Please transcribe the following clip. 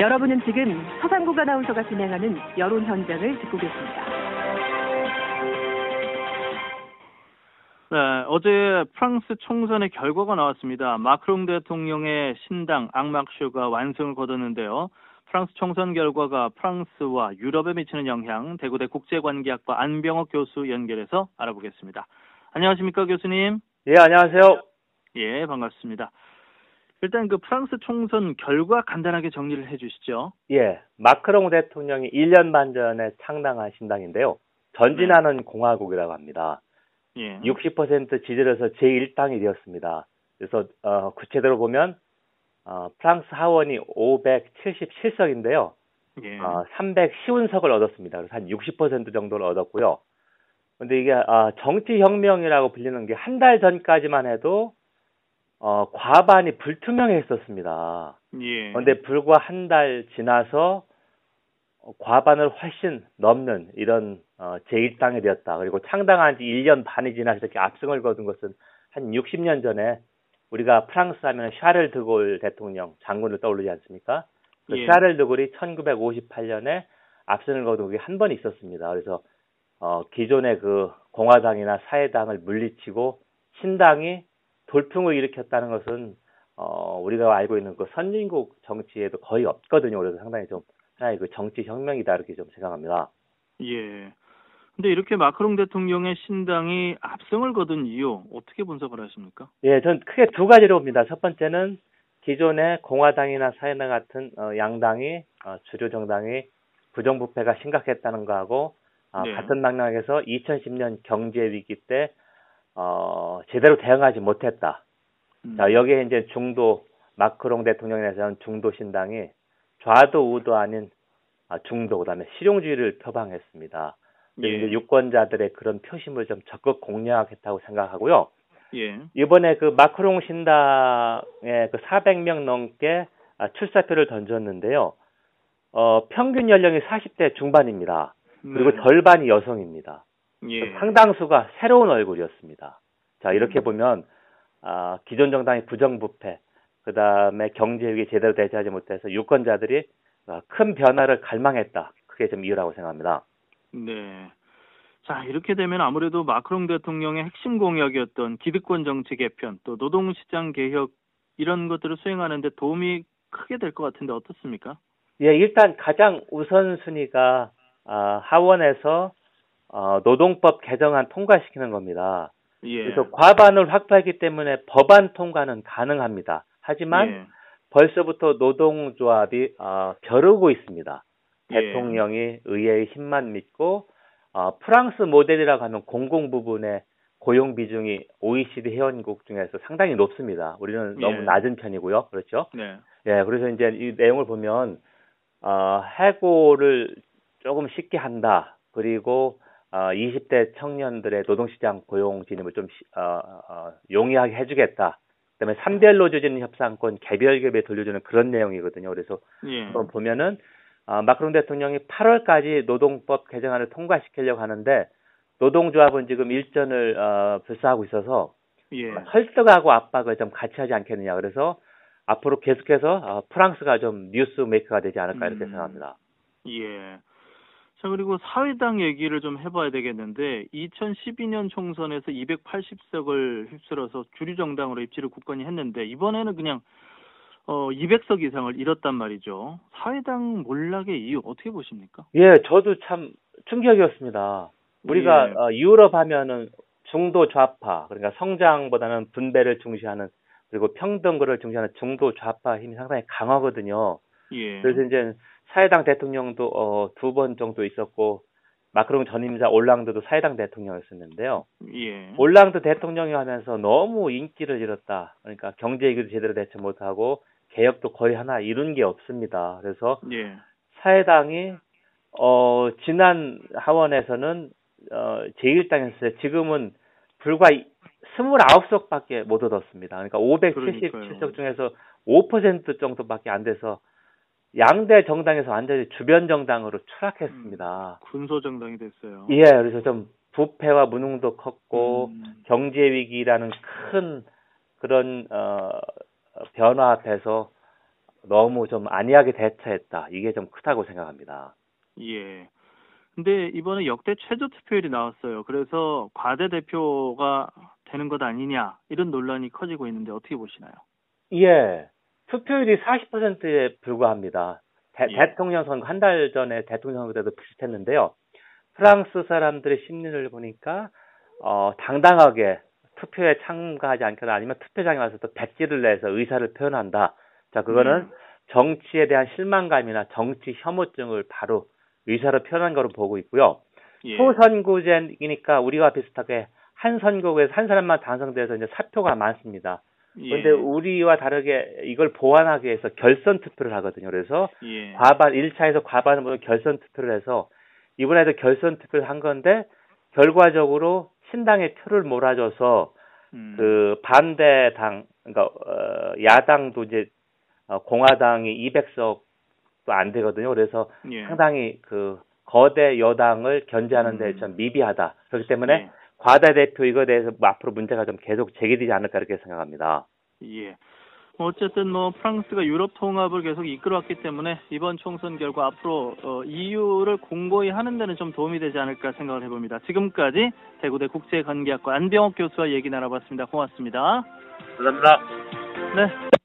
여러분은 지금 서상국 아나운서가 진행하는 여론 현장을 듣고 계십니다. 네, 어제 프랑스 총선의 결과가 나왔습니다. 마크롱 대통령의 신당 앙막쇼가 완승을 거뒀는데요. 프랑스 총선 결과가 프랑스와 유럽에 미치는 영향, 대구대 국제관계학과 안병옥 교수 연결해서 알아보겠습니다. 안녕하십니까, 교수님? 예, 안녕하세요. 예, 반갑습니다. 일단 그 프랑스 총선 결과 간단하게 정리를 해 주시죠. 예, 마크롱 대통령이 1년 반 전에 창당한 신당인데요. 전진하는 네. 공화국이라고 합니다. 예. 60% 지지율에서 제1당이 되었습니다. 그래서 어, 구체적으로 보면 어, 프랑스 하원이 577석인데요. 예. 어, 310석을 얻었습니다. 그래서 한 60% 정도를 얻었고요. 근데 이게 어, 정치 혁명이라고 불리는 게 한 달 전까지만 해도 어, 과반이 불투명했었습니다. 예. 그런데 불과 한 달 지나서 과반을 훨씬 넘는 이런 어, 제1당이 되었다. 그리고 창당한 지 1년 반이 지나서 이렇게 압승을 거둔 것은 한 60년 전에 우리가 프랑스 하면 샤를 드골 대통령 장군을 떠오르지 않습니까? 그 예. 샤를 드골이 1958년에 압승을 거둔 게 한 번 있었습니다. 그래서 어, 기존의 그 공화당이나 사회당을 물리치고 신당이 돌풍을 일으켰다는 것은 어, 우리가 알고 있는 그 선진국 정치에도 거의 없거든요. 그래서 상당히 좀 하나의 그 정치 혁명이다 이렇게 좀 생각합니다. 예. 근데 이렇게 마크롱 대통령의 신당이 압승을 거둔 이유 어떻게 분석을 하십니까? 예, 전 크게 두 가지로 봅니다. 첫 번째는 기존의 공화당이나 사회당 같은 어, 양당이 어, 주류 정당이 부정부패가 심각했다는 거하고 어, 네. 같은 맥락에서 2010년 경제 위기 때 어, 제대로 대응하지 못했다. 음. 자, 여기에 이제 중도 마크롱 대통령에 대해서는 중도 신당이 좌도 우도 아닌 아, 중도 그다음에 실용주의를 표방했습니다. 예. 이제 유권자들의 그런 표심을 좀 적극 공략했다고 생각하고요. 예. 이번에 그 마크롱 신당에 그 400명 넘게 아, 출사표를 던졌는데요. 어, 평균 연령이 40대 중반입니다. 그리고 네. 절반이 여성입니다. 예. 상당수가 새로운 얼굴이었습니다. 자, 이렇게 음. 보면, 아, 기존 정당의 부정부패, 그 다음에 경제위기 제대로 대처하지 못해서 유권자들이 아, 큰 변화를 갈망했다. 그게 좀 이유라고 생각합니다. 네. 자, 이렇게 되면 아무래도 마크롱 대통령의 핵심 공약이었던 기득권 정치 개편, 또 노동시장 개혁, 이런 것들을 수행하는데 도움이 크게 될 것 같은데 어떻습니까? 예, 일단 가장 우선순위가 아, 하원에서 어, 노동법 개정안 통과시키는 겁니다. 예. 그래서 과반을 확보했기 때문에 법안 통과는 가능합니다. 하지만 예. 벌써부터 노동조합이 어, 벼르고 있습니다. 예. 대통령이 의회의 힘만 믿고 어, 프랑스 모델이라고 하면 공공 부분의 고용 비중이 OECD 회원국 중에서 상당히 높습니다. 우리는 너무 예. 낮은 편이고요. 그렇죠? 네. 예, 그래서 이제 이 내용을 보면 어, 해고를 조금 쉽게 한다. 그리고 어, 20대 청년들의 노동시장 고용 진입을 좀 어, 어, 용이하게 해주겠다. 그다음에 3대 노조진 협상권 개별급에 돌려주는 그런 내용이거든요. 그래서 예. 보면은 어, 마크롱 대통령이 8월까지 노동법 개정안을 통과시키려고 하는데 노동조합은 지금 일전을 어, 불사하고 있어서 예. 설득하고 압박을 좀 같이 하지 않겠느냐. 그래서 앞으로 계속해서 어, 프랑스가 좀 뉴스 메이커가 되지 않을까 이렇게 음. 생각합니다. 예. 자, 그리고 사회당 얘기를 좀 해봐야 되겠는데, 2012년 총선에서 280석을 휩쓸어서 주류정당으로 입지를 굳건히 했는데, 이번에는 그냥, 어, 200석 이상을 잃었단 말이죠. 사회당 몰락의 이유 어떻게 보십니까? 예, 저도 참 충격이었습니다. 우리가 예. 어, 유럽 하면은 중도 좌파, 그러니까 성장보다는 분배를 중시하는, 그리고 평등을 중시하는 중도 좌파 힘이 상당히 강하거든요. 예. 그래서 이제 사회당 대통령도 어, 두 번 정도 있었고 마크롱 전임자 올랑드도 사회당 대통령이었었는데요. 예. 올랑드 대통령이 하면서 너무 인기를 잃었다. 그러니까 경제 위기도 제대로 대처 못하고 개혁도 거의 하나 이룬 게 없습니다. 그래서 예. 사회당이 어 지난 하원에서는 어 제1당이었어요. 지금은 불과 29석밖에 못 얻었습니다. 그러니까 577석 중에서 5% 정도밖에 안 돼서 양대 정당에서 완전히 주변 정당으로 추락했습니다. 음, 군소 정당이 됐어요. 예, 그래서 좀 부패와 무능도 컸고 음. 경제 위기라는 큰 그런 어 변화 앞에서 너무 좀 안이하게 대처했다. 이게 좀 크다고 생각합니다. 예. 근데 이번에 역대 최저 투표율이 나왔어요. 그래서 과대 대표가 되는 것 아니냐 이런 논란이 커지고 있는데 어떻게 보시나요? 예. 투표율이 40%에 불과합니다. 대, 예. 통령 선거 한 달 전에 대통령 선거 때도 비슷했는데요. 프랑스 사람들의 심리를 보니까 어, 당당하게 투표에 참가하지 않거나 아니면 투표장에 와서 또 백지를 내서 의사를 표현한다. 자, 그거는 음. 정치에 대한 실망감이나 정치 혐오증을 바로 의사로 표현한 거로 보고 있고요. 예. 소선구제이니까 우리와 비슷하게 한 선거구에서 한 사람만 당선돼서 이제 사표가 많습니다. 예. 그런데 우리와 다르게 이걸 보완하기 위해서 결선 투표를 하거든요. 그래서 예. 과반 1차에서 과반을 모두 결선 투표를 해서 이번에도 결선 투표를 한 건데 결과적으로 신당의 표를 몰아줘서 음. 그 반대 당 그러니까 어, 야당도 이제 어, 공화당이 200석도 안 되거든요. 그래서 예. 상당히 그 거대 여당을 견제하는 데 음. 좀 미비하다. 그렇기 때문에 예. 과다 대표 이거에 대해서 뭐 앞으로 문제가 좀 계속 제기되지 않을까 이렇게 생각합니다. 예. 뭐 어쨌든 뭐 프랑스가 유럽 통합을 계속 이끌어왔기 때문에 이번 총선 결과 앞으로 어, EU를 공고히 하는 데는 좀 도움이 되지 않을까 생각을 해봅니다. 지금까지 대구대 국제관계학과 안병옥 교수와 얘기 나눠봤습니다. 고맙습니다. 감사합니다. 네.